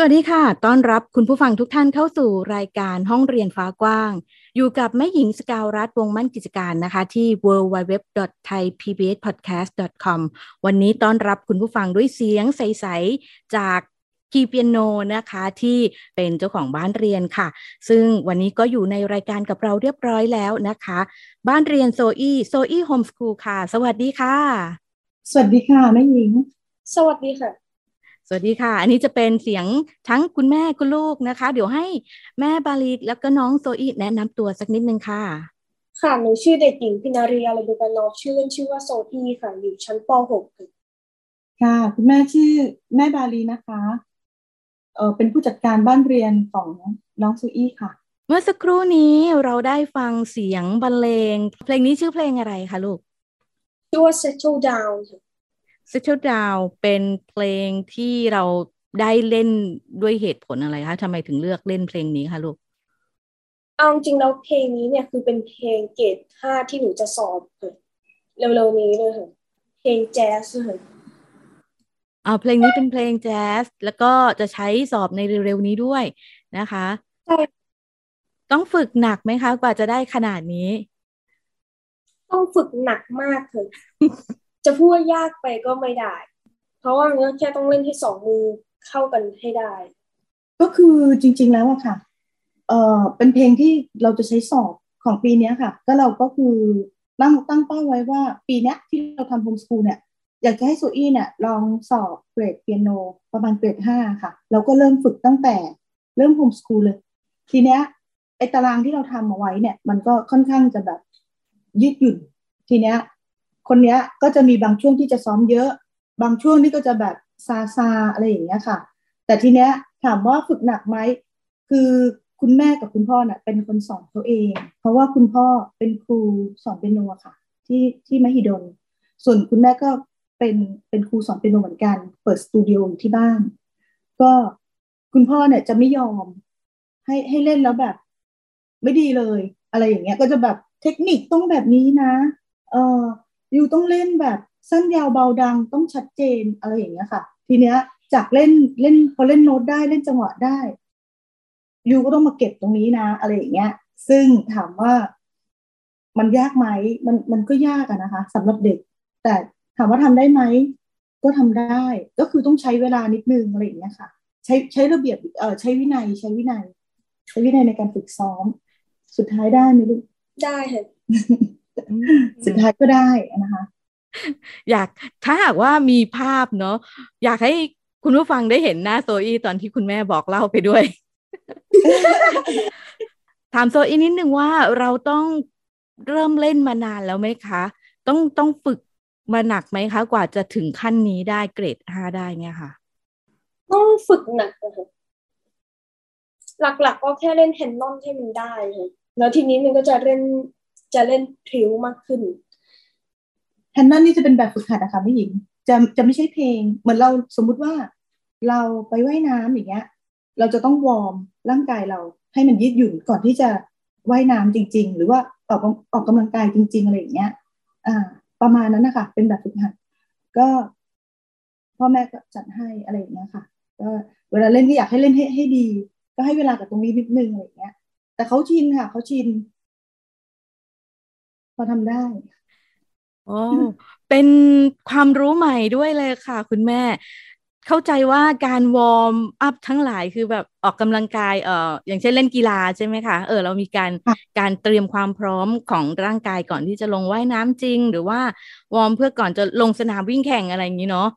สวัสดีค่ะ ต้อนรับคุณผู้ฟังทุกท่านเข้าสู่รายการห้องเรียนฟ้ากว้าง อยู่กับแม่หญิงสกาวรัฐวงมั่นกิจการนะคะที่ www.thaipbspodcast.com วันนี้ต้อนรับคุณผู้ฟังด้วยเสียงใส ๆ จากคีเปียโนนะคะที่เป็นเจ้าของบ้านเรียนค่ะ ซึ่งวันนี้ก็อยู่ในรายการกับเราเรียบร้อยแล้วนะคะ บ้านเรียนโซอี้โซอี้โฮมสคูลค่ะ สวัสดีค่ะ สวัสดีค่ะแม่หญิง สวัสดีค่ะ สวัสดีค่ะ อันนี้จะเป็นเสียงทั้งคุณแม่คุณลูกนะคะ เดี๋ยวให้แม่บาลีแล้วก็น้องโซอี้แนะนำตัวสักนิดนึงค่ะ ค่ะ หนูชื่อเด็กหญิงพินารียาลาเบกานอฟชื่อเล่นชื่อว่าโซอีค่ะ อยู่ชั้นป .6 ค่ะค่ะ คุณแม่ชื่อแม่บาลีนะคะเออเป็นผู้จัดการบ้านเรียนของน้องซูอี้ค่ะ เมื่อสักครู่นี้เราได้ฟังเสียงบรรเลง เพลงนี้ชื่อเพลงอะไรคะลูกชื่อว่า Settle Down ค่ะ Settle Down เป็นเพลงที่เราได้เล่นด้วยเหตุผลอะไรคะทำไมถึงเลือกเล่นเพลงนี้คะลูกเอาจริงๆแล้วเพลงนี้เนี่ยคือเป็นเพลงเกรดห้าที่หนูจะสอบค่ะเร็วๆนี้เลยค่ะเพลงแจ๊สค่ะอ่าเพลงนี้เป็นเพลงแจ๊สแล้วก็จะใช้สอบในเร็วๆนี้ด้วยนะคะใช่ต้องฝึกหนักไหมคะ กว่าจะได้ขนาดนี้ ต้องฝึกหนักมากค่ะ จะพูดว่ายากไปก็ไม่ได้ เพราะว่ามันก็แค่ต้องเล่นให้สองมือเข้ากันให้ได้ ก็คือจริง ๆแล้วอะค่ะ เออเป็นเพลงที่เราจะใช้สอบของปีนี้ค่ะ ก็เราก็คือตั้งตั้งเป้าไว้ว่าปีนี้ที่เราทำโฮมสกูลเนี่ยอยากจะให้โซอี้เนี่ยลองสอบเกรดเปียโนประมาณเกรดห้าค่ะ เราก็เริ่มฝึกตั้งแต่เริ่มโฮมสกูลเลย ทีเนี้ยไอตารางที่เราทำเอาไว้เนี่ย มันก็ค่อนข้างจะแบบยืดหยุ่น ทีเนี้ย คนเนี้ยก็จะมีบางช่วงที่จะซ้อมเยอะ บางช่วงนี่ก็จะแบบซาซาอะไรอย่างเงี้ยค่ะ แต่ทีเนี้ยถามว่าฝึกหนักไหมคือคุณแม่กับคุณพ่อน่ะเป็นคนสอนเขาเอง เพราะว่าคุณพ่อเป็นครูสอนเปียโนอะค่ะ ที่ที่มหิดล ส่วนคุณแม่ก็เป็นเป็นครูสอนเปียโนเหมือนกัน เปิดสตูดิโออยู่ที่บ้าน ก็คุณพ่อเนี่ยจะไม่ยอม ให้ให้เล่นแล้วแบบ ไม่ดีเลย อะไรอย่างเงี้ย ก็จะแบบเทคนิคต้องแบบนี้นะ เออ ยูต้องเล่นแบบสั้นยาวเบาดังต้องชัดเจนอะไรอย่างเงี้ยค่ะ ทีเนี้ยจากเล่นเล่นพอเล่นโน้ตได้เล่นจังหวะได้ยูก็ต้องมาเก็บตรงนี้นะ อะไรอย่างเงี้ย ซึ่งถามว่ามันยากไหมมันมันก็ยากอะนะคะสำหรับเด็ก แต่ถามว่าทำได้ไหมก็ทำได้ ก็คือต้องใช้เวลานิดนึงอะไรอย่างเงี้ยค่ะ ใช้ใช้ระเบียบเอ่อใช้วินัยใช้วินัย ใช้วินัยในการฝึกซ้อม สุดท้ายได้ไหมลูกได้ค่ะ สุดท้ายก็ได้นะคะอยากถ้าหากว่ามีภาพเนาะอยากให้คุณผู้ฟังได้เห็นหน้าโซอี้ตอนที่คุณแม่บอกเล่าไปด้วย ถามโซอี้นิดนึงว่าเราต้องเริ่มเล่นมานานแล้วไหมคะ ต้องต้องฝึกมาหนักไหมคะ กว่าจะถึงขั้นนี้ได้เกรดห้าได้เนี่ยค่ะ ต้องฝึกหนักนะคะหลักๆก็แค่เล่นแฮนนอนให้มันได้ค่ะแล้วทีนี้มันก็จะเล่น จะเล่นพริ้วมากขึ้นแฮนนอนนี่จะเป็นแบบฝึกหัดนะคะพี่หญิงจะจะไม่ใช่เพลง เหมือนเราสมมุติว่า เราไปไว่ายน้ำอย่างเงี้ย เราจะต้องวอร์มร่างกายเราให้มันยืดหยุ่นก่อนที่จะว่ายน้ำจริง ๆ หรือว่าออกออกกำลังกายจริง ๆ อะไรอย่างเงี้ย อ่า ประมาณนั้นนะคะเป็นแบบฝึกหัดก็พ่อแม่ก็จัดให้อะไรอย่างเงี้ยค่ะก็เวลาเล่นก็อยากให้เล่นให้ให้ดี ก็ให้เวลากับตรงนี้นิดนึงอะไรอย่างเงี้ย แต่เขาชินค่ะเขาชิน พอทำได้โอ้เป็นความรู้ใหม่ด้วยเลยค่ะ คุณแม่ เข้าใจว่าการ warm up ทั้งหลายคือแบบออกกำลังกายเอ่ออย่างเช่นเล่นกีฬาใช่ไหมคะเออเรามีการการเตรียมความพร้อมของร่างกายก่อนที่จะลงว่ายน้ำจริง หรือว่า warm เพื่อก่อนจะลงสนามวิ่งแข่งอะไรอย่างนี้เนาะ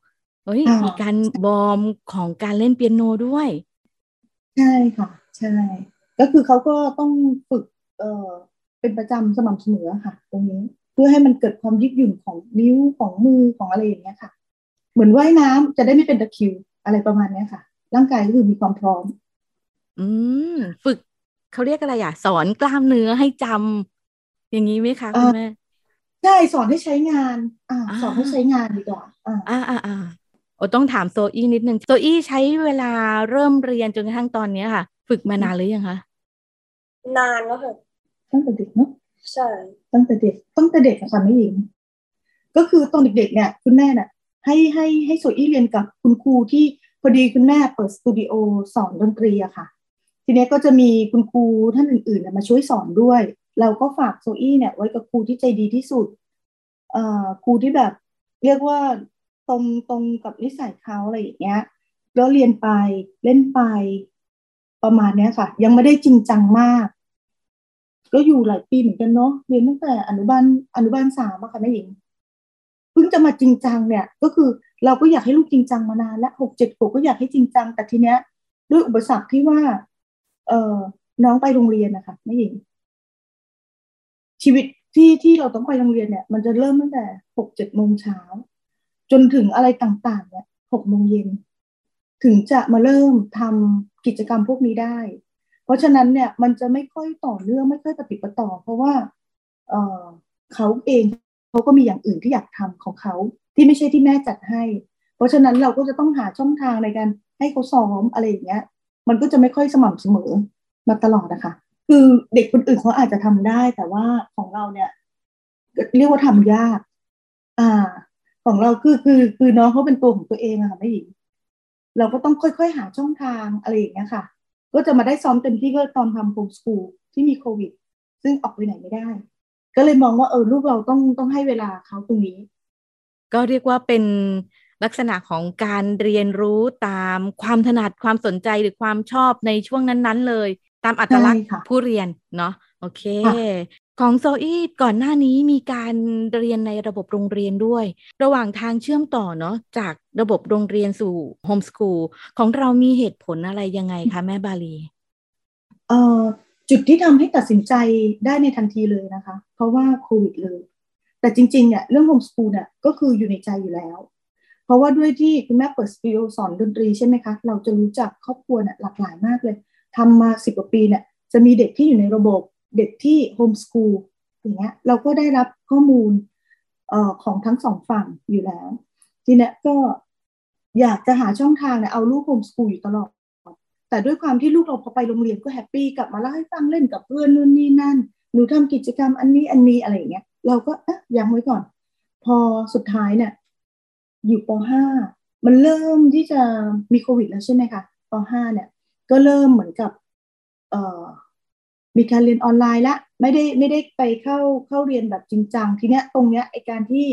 เฮ้ยมีการ warm ของการเล่นเปียโนด้วย ใช่ค่ะ ใช่ ก็คือเขาก็ต้องฝึกเอ่อ เป็นประจำสม่ำเสมอค่ะ ตรงนี้ เพื่อให้มันเกิดความยืดหยุ่นของนิ้วของมือของอะไรอย่างเงี้ยค่ะ เหมือนว่ายน้ำจะได้ไม่เป็นตะคริวอะไรประมาณเนี้ยค่ะ ร่างกายก็คือมีความพร้อม อืมฝึกเขาเรียกอะไรอะ สอนกล้ามเนื้อให้จำอย่างนี้ไหมคะคุณแม่ใช่สอนให้ใช้งานอ่าสอนให้ใช้งานดีกว่าอ่าอ่าอ่าอ่าโอ้ต้องถามโซอี้นิดนึงโซอี้ใช้เวลาเริ่มเรียนจนกระทั่งตอนเนี้ยค่ะ ฝึกมานานหรือยังคะนานแล้วค่ะ ตั้งแต่เด็กเนาะใช่ ตั้งแต่เด็กตั้งแต่เด็กอะค่ะไม่หญิง ก็คือตอนเด็กๆเนี่ย คุณแม่น่ะ ให้ให้ให้โซอี้เรียนกับคุณครูที่พอดีคุณแม่เปิดสตูดิโอสอนดนตรีอะค่ะ ทีนี้ก็จะมีคุณครูท่านอื่นๆมาช่วยสอนด้วย เราก็ฝากโซอี้เนี่ย ไว้กับครูที่ใจดีที่สุดเอ่อครูที่แบบ เรียกว่าตรงตรงกับนิสัยเขาอะไรอย่างเงี้ยแล้วเรียนไปเล่นไป ประมาณเนี้ยค่ะ ยังไม่ได้จริงจังมาก ก็อยู่หลายปีเหมือนกันเนาะเรียนตั้งแต่อนุบาลอนุบาลสามอะค่ะแม่หญิงเพิ่งจะมาจริงจังเนี่ย ก็คือเราก็อยากให้ลูกจริงจังมานานและหกเจ็ดขวบก็อยากให้จริงจัง แต่ทีเนี้ย ด้วยอุปสรรคที่ว่า เออน้องไปโรงเรียนนะคะแม่หญิง ชีวิตที่ที่เราต้องไปโรงเรียนเนี่ย มันจะเริ่มตั้งแต่หกเจ็ดโมงเช้าจนถึงอะไรต่างๆเนี่ยหกโมงเย็นถึงจะมาเริ่มทำกิจกรรมพวกนี้ได้ ราะฉะนั้นเนี่ยมันจะไม่ค่อยต่อเนื่องไม่ค่อยปฏิปต่อ เพราะว่าเออเขาเองเขาก็มีอย่างอื่นที่อยากทำของเขาที่ไม่ใช่ที่แม่จัดให้ เพราะฉะนั้นเราก็จะต้องหาช่องทางในการให้เขาซ้อมอะไรอย่างเงี้ย มันก็จะไม่ค่อยสม่ำเสมอมาตลอดนะคะ คือเด็กคนอื่นเขาอาจจะทำได้ แต่ว่าของเราเนี่ย เรียกว่าทำยาก อ่า ของเราคือคือคือน้องเขาเป็นตัวของตัวเองอะค่ะแม่หญิงเราก็ต้องค่อยๆ หาช่องทางอะไรอย่างเงี้ยค่ะ ก็จะมาได้ซ้อมเต็มที่ก็ตอนทำโฮมสกูลที่มีโควิด ซึ่งออกไปไหนไม่ได้ ก็เลยมองว่าเออลูกเราต้องต้องให้เวลาเขาตรงนี้ ก็เรียกว่าเป็นลักษณะของการเรียนรู้ตามความถนัดความสนใจหรือความชอบในช่วงนั้น ๆ เลย ตามอัตลักษณ์ผู้เรียนเนาะโอเค ของโซอี้ก่อนหน้านี้มีการเรียนในระบบโรงเรียนด้วย ระหว่างทางเชื่อมต่อเนาะจากระบบโรงเรียนสู่โฮมสคูลของเรามีเหตุผลอะไรยังไงคะ แม่บาลีเอ่อจุดที่ทำให้ตัดสินใจได้ในทันทีเลยนะคะ เพราะว่าโควิดเลย แต่จริงๆเนี่ยเรื่องโฮมสคูลเนี่ยก็คืออยู่ในใจอยู่แล้ว เพราะว่าด้วยที่คุณแม่เปิดสตูดิโอสอนดนตรีใช่ไหมคะ เราจะรู้จักครอบครัวเนี่ยหลากหลายมากเลยทำมาสิบกว่าปีเนี่ยจะมีเด็กที่อยู่ในระบบ เด็กที่โฮมสคูลอย่างเงี้ยเราก็ได้รับข้อมูลออของทั้งสองฝั่งอยู่แล้ว ทีเนี้ยก็อยากจะหาช่องทางเนี่ยเอาลูกโฮมสคูลอยู่ตลอด แต่ด้วยความที่ลูกเราพอไปโรงเรียนก็ happy กลับมาเล่าให้ฟังเล่นกับเพื่อนนู่นนี่นั่นหนูทำกิจกรรมอันนี้อันนี้อะไรอย่างเงี้ยเราก็อ๊ะยังไว้ก่อน พอสุดท้ายเนี่ยอยู่ป .5 มันเริ่มที่จะมีโควิดแล้วใช่ไหมคะป .5 เนี่ย ก็เริ่มเหมือนกับเอ่อ มีการเรียนออนไลน์ละไม่ได้ไม่ได้ไปเข้าเข้าเรียนแบบจริงจังทีเนี้ยตรงเนี้ยไอการที่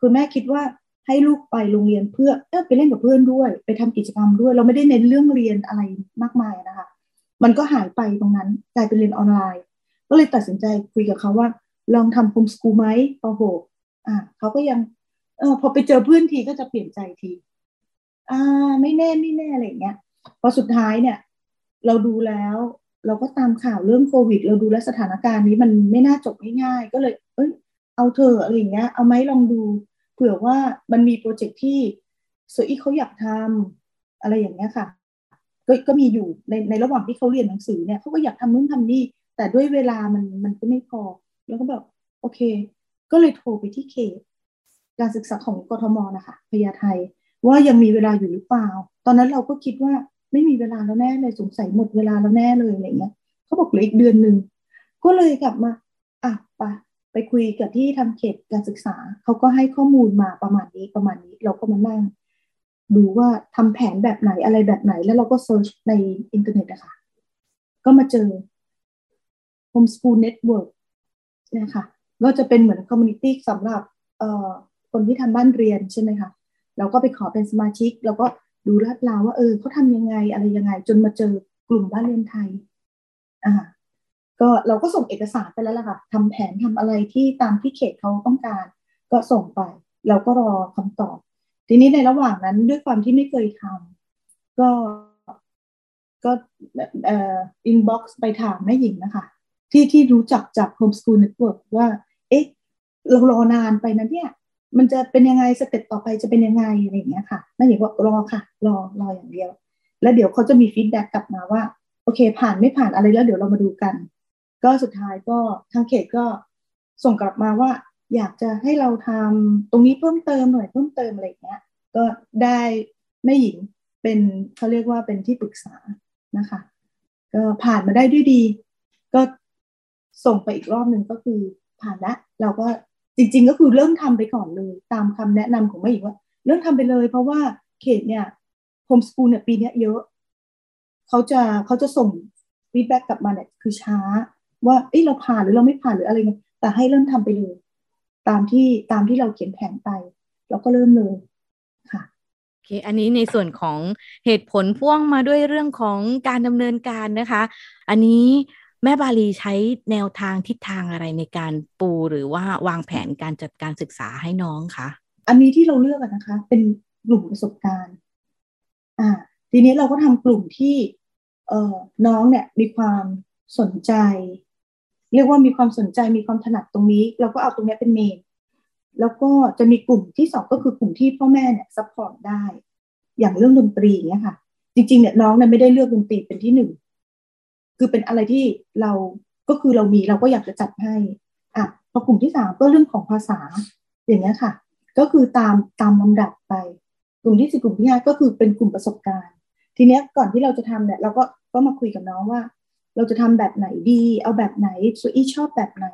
คุณแม่คิดว่าให้ลูกไปโรงเรียนเพื่อเออไปเล่นกับเพื่อนด้วย ไปทำกิจกรรมด้วย เราไม่ได้เน้นเรื่องเรียนอะไรมากมายนะคะ มันก็หายไปตรงนั้นกลายเป็นเรียนออนไลน์ ก็เลยตัดสินใจคุยกับเขาว่า ลองทำโฮมสกูลไหมปหกอ่าเขาก็ยังเออพอไปเจอเพื่อนทีก็จะเปลี่ยนใจทีอ่าไม่แน่ไม่แน่อะไรเงี้ยพอสุดท้ายเนี่ย เราดูแล้ว เราก็ตามข่าวเรื่องโควิด เราดูแลสถานการณ์นี้มันไม่น่าจบง่ายๆก็เลย เอ้ย เอาเธออะไรอย่างเงี้ย เอาไหมลองดู เผื่อว่ามันมีโปรเจกต์ที่โซอีเขาอยากทำอะไรอย่างเงี้ยค่ะ ก็ก็มีอยู่ในในระหว่างที่เขาเรียนหนังสือเนี่ยเขาก็อยากทำนู่นทำนี่ แต่ด้วยเวลามันมันก็ไม่พอ แล้วก็แบบโอเค ก็เลยโทรไปที่เขตการศึกษาของกทมนะคะพญาไทว่ายังมีเวลาอยู่หรือเปล่า ตอนนั้นเราก็คิดว่า ไม่มีเวลาแล้วแน่เลยสงสัยหมดเวลาแล้วแน่เลยอะไรเงี้ยเขาบอกเหลืออีกเดือนหนึ่งก็เลยกลับมาอะไปไปคุยกับที่ทำเขตการศึกษาเขาก็ให้ข้อมูลมาประมาณนี้ประมาณนี้ เราก็มานั่งดูว่าทำแผนแบบไหนอะไรแบบไหน แล้วเราก็ search ในอินเทอร์เน็ตอะค่ะ ก็มาเจอ Homeschool Network นะคะก็จะเป็นเหมือน community สำหรับคนที่ทำบ้านเรียนใช่ไหมคะเราก็ไปขอเป็นสมาชิก แล้วก็ ดูลาดเลาว่าเออเขาทำยังไงอะไรยังไง จนมาเจอกลุ่มบ้านเรียนไทยอ่าก็เราก็ส่งเอกสารไปแล้วล่ะค่ะทำแผนทำอะไรที่ตามที่เขตเขาต้องการ ก็ส่งไป เราก็รอคำตอบ ทีนี้ในระหว่างนั้นด้วยความที่ไม่เคยทำก็ก็เอ่อ inbox ไปถามแม่หญิงนะคะที่ที่รู้จักจาก Homeschool Network ว่า เอ๊ะ เรารอนานไปนะเนี่ย มันจะเป็นยังไง step ต่อไปจะเป็นยังไงอะไรอย่างเงี้ยค่ะแม่หญิงว่ารอค่ะ รอรออย่างเดียว แล้วเดี๋ยวเขาจะมี feedback กลับมาว่า โอเค ผ่านไม่ผ่านอะไรแล้วเดี๋ยวเรามาดูกัน ก็สุดท้ายก็ทางเขตก็ส่งกลับมาว่า อยากจะให้เราทำตรงนี้เพิ่มเติมหน่อยเพิ่มเติมอะไรอย่างเงี้ย ก็ได้แม่หญิงเป็นเขาเรียกว่าเป็นที่ปรึกษานะคะ ก็ผ่านมาได้ด้วยดี ก็ส่งไปอีกรอบหนึ่งก็คือผ่านล้วเราก็ จริง ๆ ก็คือเริ่มทำไปก่อนเลย ตามคำแนะนำของแม่หญิงว่า เริ่มทำไปเลย เพราะว่าเขตเนี่ยโฮมสกูลเนี่ยปีนี้เยอะเขาจะเขาจะส่ง feedback กลับมาเนี่ยคือช้า ว่าเอ้เราผ่านหรือเราไม่ผ่านหรืออะไรเงี้ยแต่ให้เริ่มทำไปเลย ตามที่ตามที่เราเขียนแผนไป เราก็เริ่มเลยค่ะโอเคอันนี้ในส่วนของเหตุผลพ่วงมาด้วยเรื่องของการดำเนินการนะคะ อันนี้ แม่บาลีใช้แนวทางทิศทางอะไรในการปูหรือว่าวางแผนการจัดการศึกษาให้น้องคะ อันนี้ที่เราเลือกนะคะ เป็นกลุ่มประสบการณ์ อ่า ทีนี้เราก็ทำกลุ่มที่ เอ่อน้องเนี่ยมีความสนใจ เรียกว่ามีความสนใจมีความถนัดตรงนี้ เราก็เอาตรงนี้เป็น main แล้วก็จะมีกลุ่มที่สองก็คือกลุ่มที่พ่อแม่เนี่ย support ได้ อย่างเรื่องดนตรีเนี่ยค่ะ จริงๆเนี่ยน้องเนี่ยไม่ได้เลือกดนตรีเป็นที่หนึ่ง คือเป็นอะไรที่เราก็คือเรามีเราก็อยากจะจัดให้อะพอกลุ่มที่สามก็เรื่องของภาษาอย่างเงี้ยค่ะ ก็คือตามตามลำดับไป กลุ่มที่สี่กลุ่มที่ห้าก็คือเป็นกลุ่มประสบการณ์ ทีเนี้ยก่อนที่เราจะทำเนี่ยเราก็ก็มาคุยกับน้องว่า เราจะทำแบบไหนดี เอาแบบไหนโซอี้ชอบแบบไหน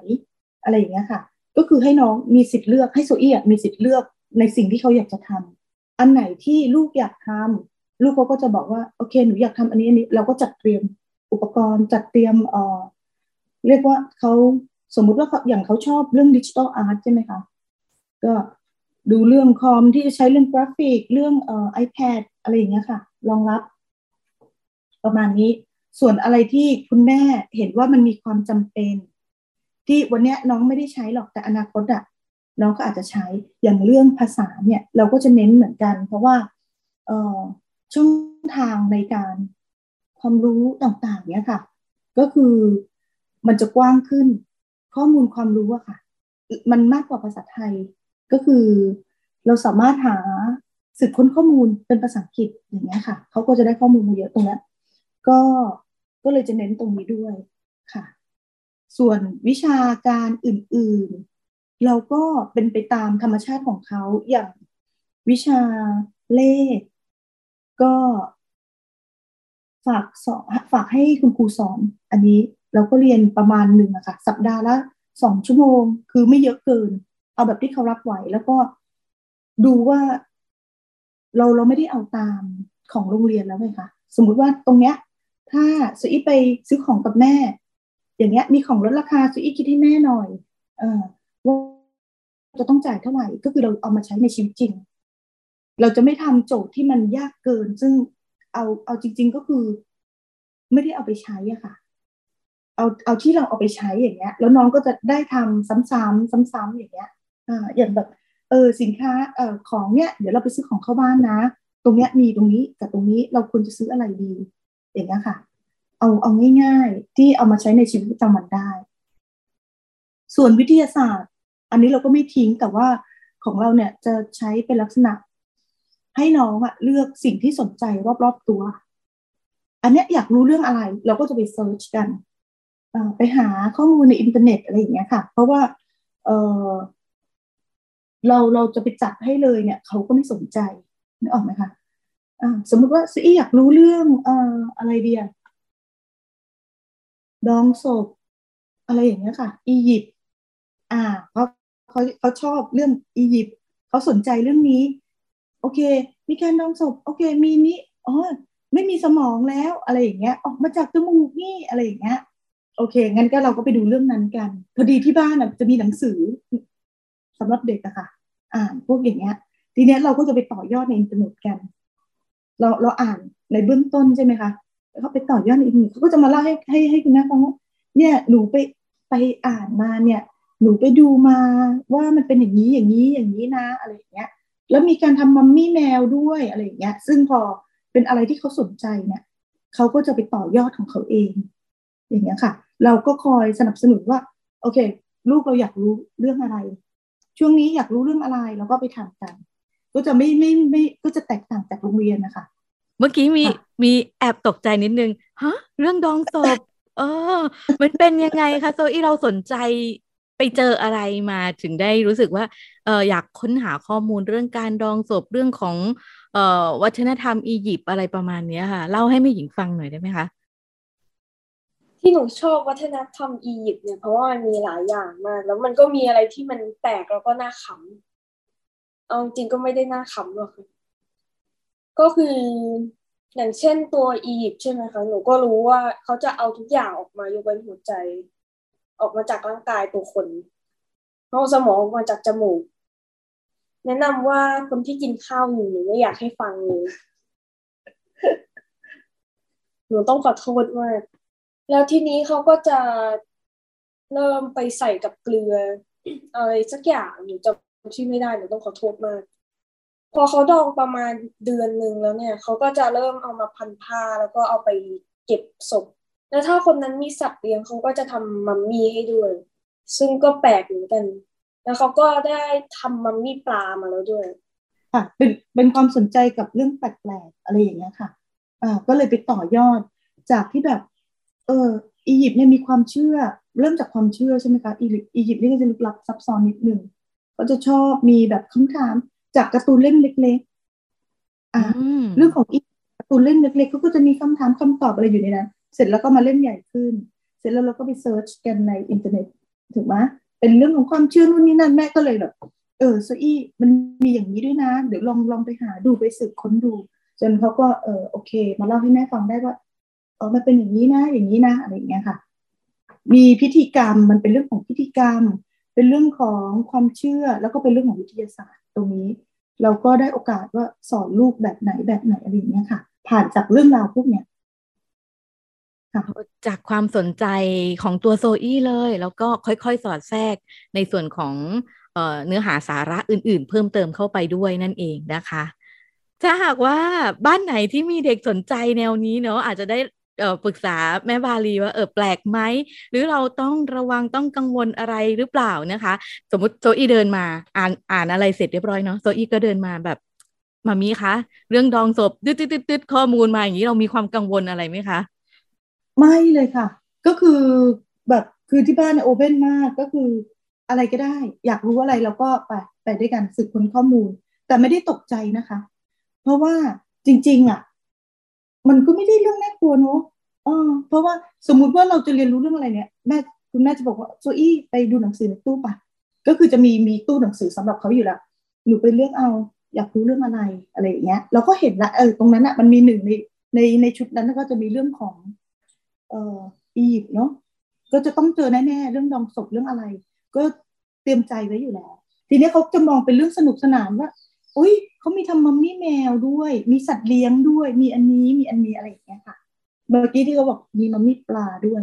อะไรอย่างเงี้ยค่ะ ก็คือให้น้องมีสิทธิ์เลือกให้โซอี้มีสิทธิ์เลือกในสิ่งที่เขาอยากจะทำอันไหนที่ลูกอยากทำลูกเขาก็จะบอกว่าโอเคหนูอยากทำอันนี้อันนี้เราก็จัดเตรียม อุปกรณ์จัดเตรียมเอ่อเรียกว่าเขาสมมุติว่าอย่างเขาชอบเรื่องดิจิทัลอาร์ตใช่ไหมคะ ก็ดูเรื่องคอมที่จะใช้เรื่องกราฟิก เรื่องเอ่อ iPad อะไรอย่างเงี้ยค่ะ รองรับ ประมาณนี้ ส่วนอะไรที่คุณแม่เห็นว่ามันมีความจำเป็น ที่วันนี้น้องไม่ได้ใช้หรอกแต่อนาคตอะน้องก็อาจจะใช้อย่างเรื่องภาษาเนี่ย เราก็จะเน้นเหมือนกัน เพราะว่าช่องทางในการ ความรู้ต่างๆเนี้ยค่ะ ก็คือมันจะกว้างขึ้นข้อมูลความรู้อะค่ะ มันมากกว่าภาษาไทยก็คือเราสามารถหาสืบค้นข้อมูลเป็นภาษาอังกฤษอย่างเงี้ยค่ะเขาก็จะได้ข้อมูลมาเยอะตรงนี้ก็ก็เลยจะเน้นตรงนี้ด้วยค่ะ ส่วนวิชาการอื่นๆ เราก็เป็นไปตามธรรมชาติของเขาอย่างวิชาเลข ก็ ฝากสอนฝากให้คุณครูสอน อันนี้เราก็เรียนประมาณหนึ่งอะค่ะสัปดาห์ละสองชั่วโมง คือไม่เยอะเกิน เอาแบบที่เขารับไหว แล้วก็ดูว่าเราเราไม่ได้เอาตามของโรงเรียนแล้วไหมคะสมมุติว่าตรงเนี้ย ถ้าสุอีไปซื้อของกับแม่ อย่างเงี้ย มีของลดราคาสุอีคิดให้แม่หน่อย เออว่าจะต้องจ่ายเท่าไหร่ก็คือเราเอามาใช้ในชีวิตจริง เราจะไม่ทำโจทย์ที่มันยากเกิน ซึ่ง เอาเอาจริง ๆก็คือ ไม่ได้เอาไปใช้อะค่ะ เอาเอาที่เราเอาไปใช้อย่างเงี้ย แล้วน้องก็จะได้ทำซ้ำๆซ้ำๆอย่างเงี้ยอ่าอย่างแบบเออสินค้าเอ่อของเนี้ยเดี๋ยวเราไปซื้อของเข้าบ้านนะ ตรงเนี้ยมีตรงนี้กับตรงนี้เราควรจะซื้ออะไรดี อย่างเงี้ยค่ะ เอาเอาง่าย ๆ ที่เอามาใช้ในชีวิตประจำวันได้ ส่วนวิทยาศาสตร์ อันนี้เราก็ไม่ทิ้งแต่ว่าของเราเนี่ยจะใช้เป็นลักษณะ ให้น้องอะเลือกสิ่งที่สนใจรอบๆตัว อันนี้อยากรู้เรื่องอะไร เราก็จะไป search กันไปหาข้อมูลในอินเทอร์เน็ตอะไรอย่างเงี้ยค่ะ เพราะว่าเออเราเราจะไปจัดให้เลยเนี่ย เขาก็ไม่สนใจนึกออกไหมคะอ่าสมมติว่าซีอยากรู้เรื่องเอ่ออะไรเดียดองศพอะไรอย่างเงี้ยค่ะ อียิปต์อ่าเขาเขาเขาชอบเรื่องอียิปต์เขาสนใจเรื่องนี้ โอเค มีการดองศพ โอเค มีนี้อ๋อไม่มีสมองแล้วอะไรอย่างเงี้ย ออกมาจากจมูกนี่อะไรอย่างเงี้ย โอเค งั้นก็เราก็ไปดูเรื่องนั้นกัน พอดีที่บ้านจะมีหนังสือสำหรับเด็กอะค่ะ อ่านพวกอย่างเงี้ย ทีเนี้ยเราก็จะไปต่อยอดในอินเทอร์เน็ตกัน เราเราอ่านในเบื้องต้นใช่ไหมคะแล้วเขาไปต่อยอดในอินเทอร์เน็ตเขาก็จะมาเล่าให้ให้ให้คุณแม่ฟังว่าเนี่ยหนูไปไปอ่านมาเนี่ย หนูไปดูมาว่ามันเป็นอย่างนี้อย่างนี้อย่างนี้นะ อะไรอย่างเงี้ย แล้วมีการทำมัมมี่แมวด้วยอะไรอย่างเงี้ย ซึ่งพอเป็นอะไรที่เขาสนใจเนี่ยเขาก็จะไปต่อยอดของเขาเอง อย่างเงี้ยค่ะ เราก็คอยสนับสนุนว่า โอเค ลูกเราอยากรู้เรื่องอะไร ช่วงนี้อยากรู้เรื่องอะไรเราก็ไปทำกัน ก็จะไม่ไม่ไม่ก็จะแตกต่างจากโรงเรียนนะคะ เมื่อกี้มีมีแอบตกใจนิดนึงฮะเรื่องดองศพเออ มันเป็นยังไงคะโซอี้เราสนใจ ไปเจออะไรมาถึงได้รู้สึกว่าเอออยากค้นหาข้อมูลเรื่องการดองศพเรื่องของเออวัฒนธรรมอียิปต์อะไรประมาณนี้ค่ะ เล่าให้แม่หญิงฟังหน่อยได้ไหมคะ ที่หนูชอบวัฒนธรรมอียิปต์เนี่ยเพราะว่ามันมีหลายอย่างมาก แล้วมันก็มีอะไรที่มันแปลกแล้วก็น่าขำเอาจริงก็ไม่ได้น่าขำหรอกก็คืออย่างเช่นตัวอียิปต์ใช่ไหมคะหนูก็รู้ว่าเขาจะเอาทุกอย่างออกมายกเว้นหัวใจ ออกมาจากร่างกายตัวคนเอาสมองออกมาจากจมูก แนะนำว่าคนที่กินข้าวอยู่หนูไม่อยากให้ฟังเลยหนูต้องขอโทษมากแล้วทีนี้เขาก็จะเริ่มไปใส่กับเกลืออะไรสักอย่างหนูจะชื่อไม่ได้หนูต้องขอโทษมาก พอเขาดองประมาณเดือนหนึ่งแล้วเนี่ยเขาก็จะเริ่มเอามาพันผ้าแล้วก็เอาไปเก็บศพ แล้วถ้าคนนั้นมีสัตว์เลี้ยงเขาก็จะทำมัมมี่ให้ด้วย ซึ่งก็แปลกเหมือนกัน แล้วเขาก็ได้ทำมัมมี่ปลามาแล้วด้วยค่ะเป็นเป็นความสนใจกับเรื่องแปลกๆอะไรอย่างเงี้ยค่ะอ่าก็เลยไปต่อยอดจากที่แบบ เอออียิปต์เนี่ยมีความเชื่อ เริ่มจากความเชื่อใช่ไหมคะอียิปต์อียิปต์นี่ก็จะลึกลับซับซ้อนนิดนึงก็จะชอบมีแบบคำถามจากการ์ตูนเล่มเล็กๆอ่าเรื่องของอีการ์ตูนเล่มเล็กๆเขาก็จะมีคำถามคำตอบอะไรอยู่ในนั้น เสร็จแล้วก็มาเล่มใหญ่ขึ้น เสร็จแล้วเราก็ไป search กันในอินเทอร์เน็ตถูกไหมเป็นเรื่องของความเชื่อนู่นนี่นั่นแม่ก็เลยแบบเออโซอี้มันมีอย่างนี้ด้วยนะ เดี๋ยวลองลองไปหาดูไปสืบค้นดู จนเขาก็เออโอเค มาเล่าให้แม่ฟังได้ว่าเออมันเป็นอย่างนี้นะ อย่างนี้นะอะไรอย่างเงี้ยค่ะ มีพิธีกรรมมันเป็นเรื่องของพิธีกรรม เป็นเรื่องของความเชื่อแล้วก็เป็นเรื่องของวิทยาศาสตร์ตรงนี้ เราก็ได้โอกาสว่าสอนลูกแบบไหนแบบไหนอะไรอย่างเงี้ยค่ะ ผ่านจากเรื่องราวพวกเนี้ย จากความสนใจของตัวโซอี้เลย แล้วก็ค่อยๆ สอดแทรกในส่วนของเนื้อหาสาระอื่นๆ เพิ่มเติมเข้าไปด้วยนั่นเองนะคะถ้าหากว่าบ้านไหนที่มีเด็กสนใจแนวนี้เนาะอาจจะได้ปรึกษาแม่บาลีว่าเออแปลกไหม หรือเราต้องระวังต้องกังวลอะไรหรือเปล่านะคะ สมมติโซอี้เดินมาอ่านอ่านอะไรเสร็จเรียบร้อยเนาะโซอี้ก็เดินมาแบบมามีคะ เรื่องดองศพตืดตืดตืดข้อมูลมาอย่างนี้เรามีความกังวลอะไรไหมคะ ไม่เลยค่ะ ก็คือแบบคือที่บ้านโอเพ่นมากก็คืออะไรก็ได้ อยากรู้อะไรเราก็ไปไปด้วยกันสืบค้นข้อมูล แต่ไม่ได้ตกใจนะคะ เพราะว่าจริง ๆ อะ มันก็ไม่ได้เรื่องน่ากลัวเนอะออเพราะว่าสมมุติว่าเราจะเรียนรู้เรื่องอะไรเนี่ยแม่คุณแม่จะบอกว่าโซอี้ไปดูหนังสือในตู้ปะก็คือจะมีมีตู้หนังสือสำหรับเขาอยู่แล้วหนูไปเลือกเอา อยากรู้เรื่องอะไรอะไรอย่างเงี้ยเราก็เห็นละเออตรงนั้นอะมันมีหนึ่งในในในชุดนั้นก็จะมีเรื่องของ เอ่ออียิปต์เนาะก็จะต้องเจอแน่ๆเรื่องดองศพเรื่องอะไร ก็เตรียมใจไว้อยู่แล้ว ทีนี้เขาจะมองเป็นเรื่องสนุกสนานว่าอุ้ยเขามีทำมัมมี่แมวด้วย มีสัตว์เลี้ยงด้วย มีอันนี้มีอันนี้อะไรอย่างเงี้ยค่ะ เมื่อกี้ที่เขาบอกมีมัมมี่ปลาด้วย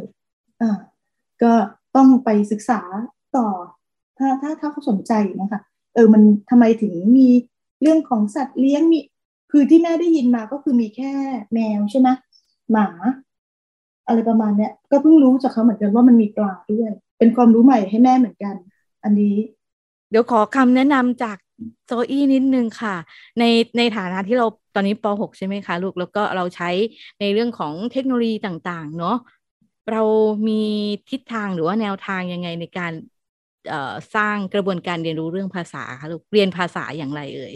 อ่าก็ต้องไปศึกษาต่อ ถ้าถ้าถ้าเขาสนใจนะคะเออมันทำไมถึงมีเรื่องของสัตว์เลี้ยงมีคือที่แม่ได้ยินมาก็คือมีแค่แมวใช่ไหมหมา อะไรประมาณเนี้ยก็เพิ่งรู้จากเขาเหมือนกันว่ามันมีปลาด้วย เป็นความรู้ใหม่ให้แม่เหมือนกัน อันนี้ เดี๋ยวขอคำแนะนำจากโซอี้นิดนึงค่ะ ในในฐานะที่เราตอนนี้ป .6 ใช่ไหมคะลูกแล้วก็เราใช้ในเรื่องของเทคโนโลยีต่าง ๆ เนาะเรามีทิศทางหรือว่าแนวทางยังไงในการสร้างกระบวนการเรียนรู้เรื่องภาษาคะลูกเรียนภาษาอย่างไรเอ่ย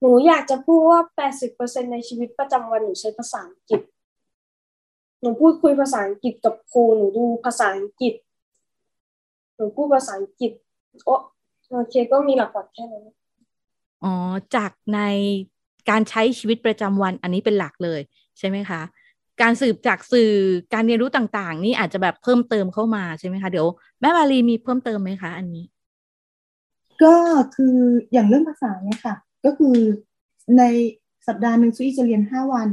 หนูอยากจะพูดว่า 80%ในชีวิตประจำวันหนูใช้ภาษาอังกฤษ หนูพูดคุยภาษาอังกฤษกับครูหนูดูภาษาอังกฤษ หนูพูดภาษาอังกฤษโอ้โอเคก็มีหลักๆแค่นั้นอ๋อจากในการใช้ชีวิตประจำวันอันนี้เป็นหลักเลยใช่ไหมคะ การสืบจากสื่อการเรียนรู้ต่างๆ นี่อาจจะแบบเพิ่มเติมเข้ามาใช่ไหมคะเดี๋ยวแม่บาลีมีเพิ่มเติมไหมคะ อันนี้ ก็คืออย่างเรื่องภาษาเนี่ยค่ะ ก็คือในสัปดาห์หนึ่งซุยจะเรียนห้าวัน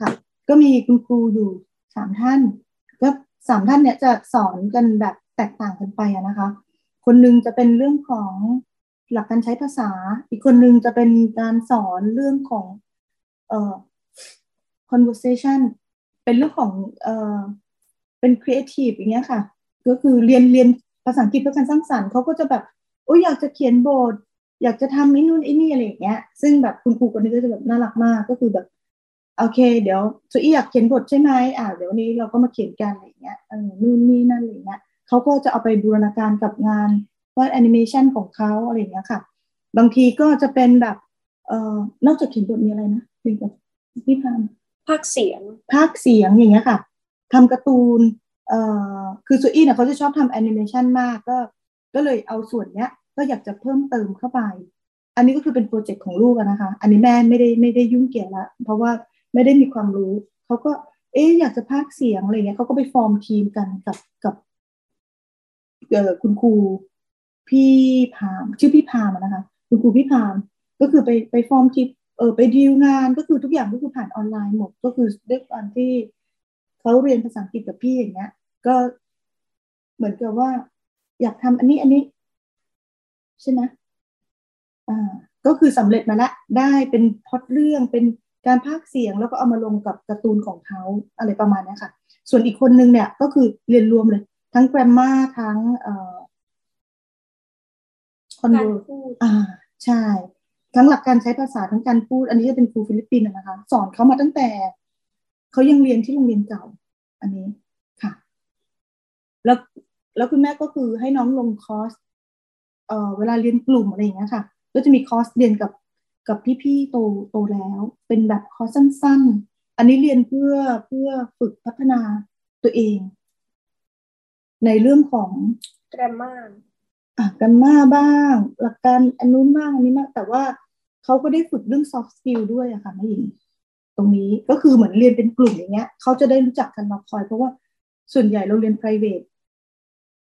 ค่ะ ก็มีคุณครูอยู่สามท่าน ก็สามท่านเนี่ยจะสอนกันแบบแตกต่างกันไปนะคะ คนหนึ่งจะเป็นเรื่องของหลักการใช้ภาษา อีกคนหนึ่งจะเป็นการสอนเรื่องของเอ่อ conversation เป็นเรื่องของเอ่อเป็น creative อย่างเงี้ยค่ะ ก็คือเรียนเรียนภาษาอังกฤษเพื่อการสร้างสรรค์เขาก็จะแบบโอ้ยอยากจะเขียนบท อยากจะทำไอ้นู่นไอ้นี่อะไรอย่างเงี้ย ซึ่งแบบคุณครูคนนี้ก็จะแบบน่ารักมาก ก็คือแบบ โอเค เดี๋ยวสุอีอยากเขียนบทใช่ไหมอ่าเดี๋ยววันนี้เราก็มาเขียนกันอะไรอย่างเงี้ยเออนู่นนี่นั่นอะไรเงี้ยเขาก็จะเอาไปบูรณาการกับงานวาดแอนิเมชันของเขาอะไรอย่างเงี้ยค่ะ บางทีก็จะเป็นแบบเอ่อนอกจากเขียนบทมีอะไรนะเรียนกับพี่พามพากย์เสียงพากย์เสียงอย่างเงี้ยค่ะทำการ์ตูนเอ่อคือโซอี้เนี่ยเขาจะชอบทำแอนิเมชันมากก็ ก็เลยเอาส่วนเนี้ยก็อยากจะเพิ่มเติมเข้าไป อันนี้ก็คือเป็น project ของลูกนะคะ อันนี้แม่ไม่ได้ไม่ได้ยุ่งเกี่ยวละเพราะว่า ไม่ได้มีความรู้เขาก็ เอ๊อยากจะพากเสียงอะไรเงี้ยเขาก็ไปฟอร์มทีมกันกับกับเอ่อคุณครูพี่พามชื่อพี่พามนะคะ คุณครูพี่พามก็คือไปไปฟอร์มทีมเออไปดีลงานก็คือทุกอย่างก็คือผ่านออนไลน์หมดก็คือด้วยการที่เขาเรียนภาษาอังกฤษกับพี่อย่างเงี้ย ก็เหมือนกับว่า อยากทำอันนี้อันนี้ ใช่ไหมอ่าก็คือสำเร็จมาละได้เป็นพล็อตเรื่องเป็น การพากย์เสียงแล้วก็เอามาลงกับการ์ตูนของเขาอะไรประมาณนี้ค่ะ ส่วนอีกคนนึงเนี่ยก็คือเรียนรวมเลย ทั้ง grammar ทั้งเอ่อ conver อ่าใช่ ทั้งหลักการใช้ภาษาทั้งการพูด อันนี้จะเป็นครูฟิลิปปินส์นะคะ สอนเขามาตั้งแต่เขายังเรียนที่โรงเรียนเก่า อันนี้ค่ะ แล้วแล้วคุณแม่ก็คือให้น้องลงคอร์สเอ่อเวลาเรียนกลุ่มอะไรอย่างเงี้ยค่ะ ก็จะมีคอร์สเรียนกับ กับพี่ๆโตโตแล้ว เป็นแบบคอร์สสั้น ๆ อันนี้เรียนเพื่อเพื่อฝึกพัฒนาตัวเอง ในเรื่องของแกรมมาอะแกรมมาบ้าง หลักการอันนู้นบ้างอันนี้มากแต่ว่าเขาก็ได้ฝึกเรื่อง soft skill ด้วยอะค่ะแม่หญิงตรงนี้ก็คือเหมือนเรียนเป็นกลุ่มอย่างเงี้ยเขาจะได้รู้จักกันมาคอย เพราะว่าส่วนใหญ่เราเรียน private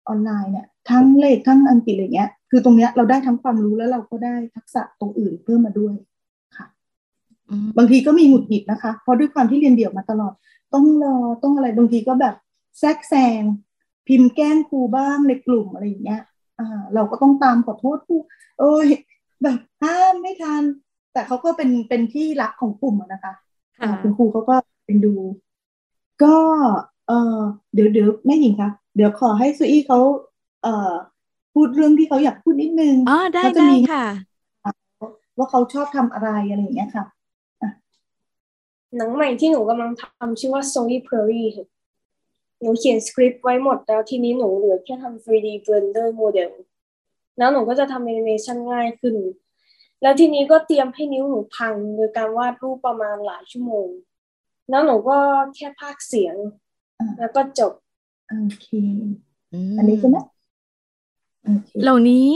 ออนไลน์เนี่ยทั้งเลขทั้งอังกฤษอะไรเงี้ย คือตรงเนี้ยเราได้ทั้งความรู้แล้วเราก็ได้ทักษะตรงอื่นเพิ่มมาด้วยค่ะบางทีก็มีหงุดหงิดนะคะ เพราะด้วยความที่เรียนเดี่ยวมาตลอด ต้องรอต้องอะไรบางทีก็แบบแทรกแซงพิมพ์แกล้งครูบ้างในกลุ่มอะไรอย่างเงี้ยอ่าเราก็ต้องตามขอโทษครูเอ้ยแบบห้ามไม่ทันแต่เขาก็เป็นเป็นที่รักของกลุ่มนะคะคุณครูเขาก็เป็นดู ก็ เออเดี๋ยวเดี๋ยวแม่หญิงคะเดี๋ยวขอให้ซุอี้เขาเอ่อพูดเรื่องที่เขาอยากพูดนิดนึงอ๋อได้ได้ค่ะ ว่าเขาชอบทำอะไรอะไรอย่างเงี้ยค่ะหนังใหม่ที่หนูกำลังทำชื่อว่า Soy Prairie หนูเขียนสคริปต์ไว้หมดแล้วทีนี้หนูเหลือแค่ทำ 3D Blender Model แล้วหนูก็จะทำแอนิเมชันง่ายขึ้น แล้วทีนี้ก็เตรียมให้นิ้วหนูพังโดยการวาดรูปประมาณหลายชั่วโมง แล้วหนูก็แค่พากเสียง แล้วก็จบโอเคอันนี้ใช่ไหมเหล่านี้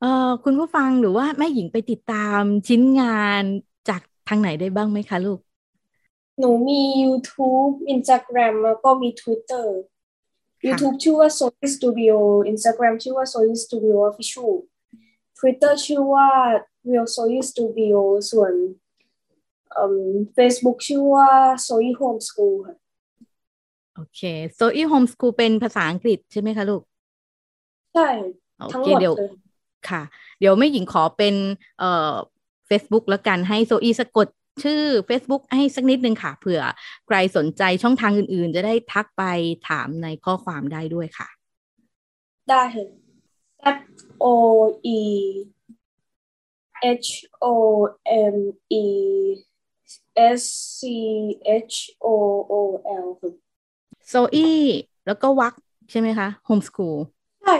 เอ่อคุณผู้ฟังหรือว่าแม่หญิงไปติดตามชิ้นงานจากทางไหนได้บ้างไหมคะลูก หนูมี YouTube Instagram แล้วก็มี Twitter YouTube ชื่อว่า s o y Studio Instagram ชื่อว่า s o y Studio Official Twitter ชื่อว่า Real s o y Studio ส่วน Facebook ชื่อว่า s o y Homeschool ค่ะ โอเค so e homeschool เป็นภาษาอังกฤษใช่ไหมคะลูก ใช่ทั้งหมดเดี๋ยวค่ะ เดี๋ยวไม่หญิงขอเป็นเอ่อ Facebook แล้วกันให้โซอีสะกดชื่อ Facebook ให้สักนิดนึงค่ะเผื่อใครสนใจช่องทางอื่นๆ จะได้ทักไปถามในข้อความได้ด้วยค่ะ ได้ค่ะ F O E H O M E S C H O O L ค่ะ โซอี้แล้วก็วักใช่ไหมคะโฮมสคูลใช่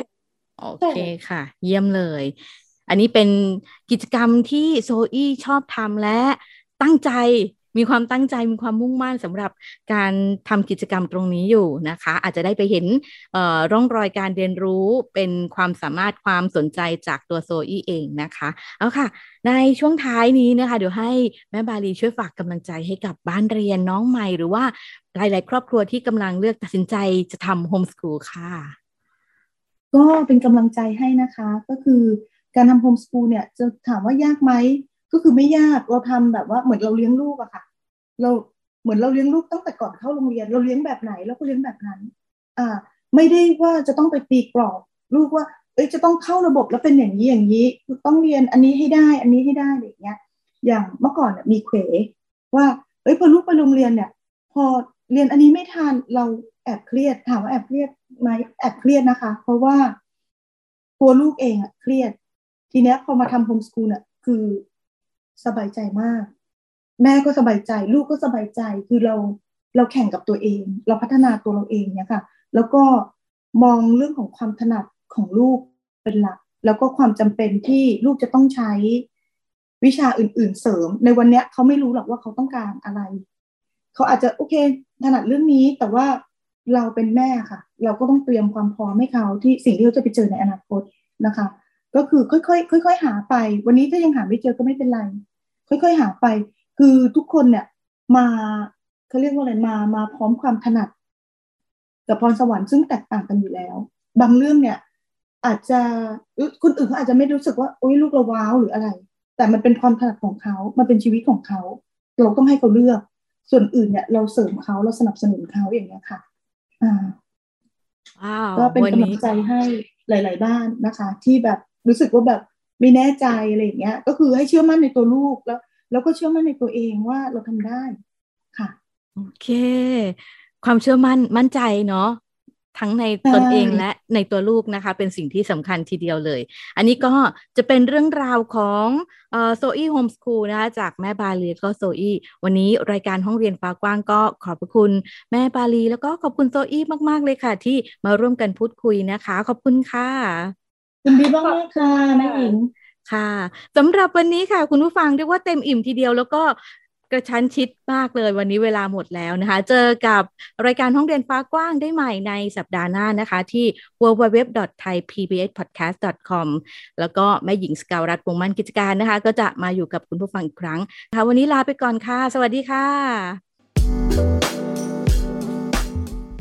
โอเคค่ะ เยี่ยมเลย อันนี้เป็นกิจกรรมที่โซอี้ชอบทำและตั้งใจ มีความตั้งใจมีความมุ่งมั่นสำหรับการทำกิจกรรมตรงนี้อยู่นะคะ อาจจะได้ไปเห็นร่องรอยการเรียนรู้เป็นความสามารถความสนใจจากตัวโซอี้เองนะคะเอาค่ะ ในช่วงท้ายนี้นะคะ เดี๋ยวให้แม่บาลีช่วยฝากกำลังใจให้กับบ้านเรียนน้องใหม่หรือว่าหลาย ๆ ครอบครัวที่กำลังเลือกตัดสินใจจะทำโฮมสกูลค่ะก็เป็นกำลังใจให้นะคะ ก็คือการทำโฮมสกูลเนี่ยจะถามว่ายากไหม ก็คือไม่ยากเราทำแบบว่าเหมือนเราเลี้ยงลูกอะค่ะ เราเหมือนเราเลี้ยงลูกตั้งแต่ก่อนเข้าโรงเรียน เราเลี้ยงแบบไหนเราก็เลี้ยงแบบนั้น อ่า ไม่ได้ว่าจะต้องไปตีกรอบ ลูกว่า เอ้ยจะต้องเข้าระบบแล้วเป็นอย่างนี้อย่างนี้ ต้องเรียนอันนี้ให้ได้ อันนี้ให้ได้อะไรเงี้ย อย่างเมื่อก่อนมีเขวว่า เอ้ยพอลูกไปโรงเรียนเนี่ย พอเรียนอันนี้ไม่ทันเราแอบเครียดถามว่าแอบเครียดไหมแอบเครียดนะคะ เพราะว่าตัวลูกเองอะเครียด ทีเนี้ยพอมาทำโฮมสกูลเนี่ยคือ สบายใจมาก แม่ก็สบายใจ ลูกก็สบายใจคือเราเราแข่งกับตัวเอง เราพัฒนาตัวเราเองเนี่ยค่ะ แล้วก็มองเรื่องของความถนัดของลูกเป็นหลัก แล้วก็ความจำเป็นที่ลูกจะต้องใช้วิชาอื่น ๆ เสริม ในวันเนี้ยเขาไม่รู้หรอกว่าเขาต้องการอะไร เขาอาจจะโอเค ถนัดเรื่องนี้แต่ว่าเราเป็นแม่ค่ะ เราก็ต้องเตรียมความพร้อมให้เขาที่สิ่งที่เขาจะไปเจอในอนาคตนะคะ ก็คือค่อยๆค่อยๆหาไป วันนี้ถ้ายังหาไม่เจอก็ไม่เป็นไร ค่อยๆหาไป คือทุกคนเนี่ยมาเขาเรียกว่าอะไรมามาพร้อมความถนัดกับพรสวรรค์ซึ่งแตกต่างกันอยู่แล้ว บางเรื่องเนี่ย อาจจะคนอื่นเขาอาจจะไม่รู้สึกว่าโอ้ยลูกเราว้าวหรืออะไร แต่มันเป็นความถนัดของเขามันเป็นชีวิตของเขา เราต้องให้เขาเลือก ส่วนอื่นเนี่ย เราเสริมเขาเราสนับสนุนเขาอย่างเงี้ยค่ะ อ่าว้าวก็เป็นกำลังใจให้หลาย ๆ บ้านนะคะ ที่แบบรู้สึกว่าแบบ ไม่แน่ใจอะไรอย่างเงี้ย ก็คือให้เชื่อมั่นในตัวลูกแล้ว แล้วก็เชื่อมั่นในตัวเองว่าเราทำได้ค่ะโอเค ความเชื่อมั่นมั่นใจเนาะทั้งในตนเองและในตัวลูกนะคะ เป็นสิ่งที่สำคัญทีเดียวเลย อันนี้ก็จะเป็นเรื่องราวของโซอี้โฮมสคูลนะคะจากแม่บาลีก็โซอี้วันนี้รายการห้องเรียนฟ้ากว้างก็ขอบพระคุณแม่บาลีแล้วก็ขอบคุณโซอี้มาก ๆ เลยค่ะ ที่มาร่วมกันพูดคุยนะคะ ขอบคุณค่ะ ยินดีมากๆค่ะแม่หญิงค่ะสำหรับวันนี้ค่ะ คุณผู้ฟังเรียกว่าเต็มอิ่มทีเดียวแล้วก็กระชั้นชิดมากเลยวันนี้เวลาหมดแล้วนะคะ เจอกับรายการห้องเรียนฟ้ากว้างได้ใหม่ในสัปดาห์หน้านะคะ ที่ www.thaipbspodcast.com แล้วก็แม่หญิงสกาวรัฐวงมั่นกิจการนะคะ ก็จะมาอยู่กับคุณผู้ฟังอีกครั้งค่ะวันนี้ลาไปก่อนค่ะ สวัสดีค่ะ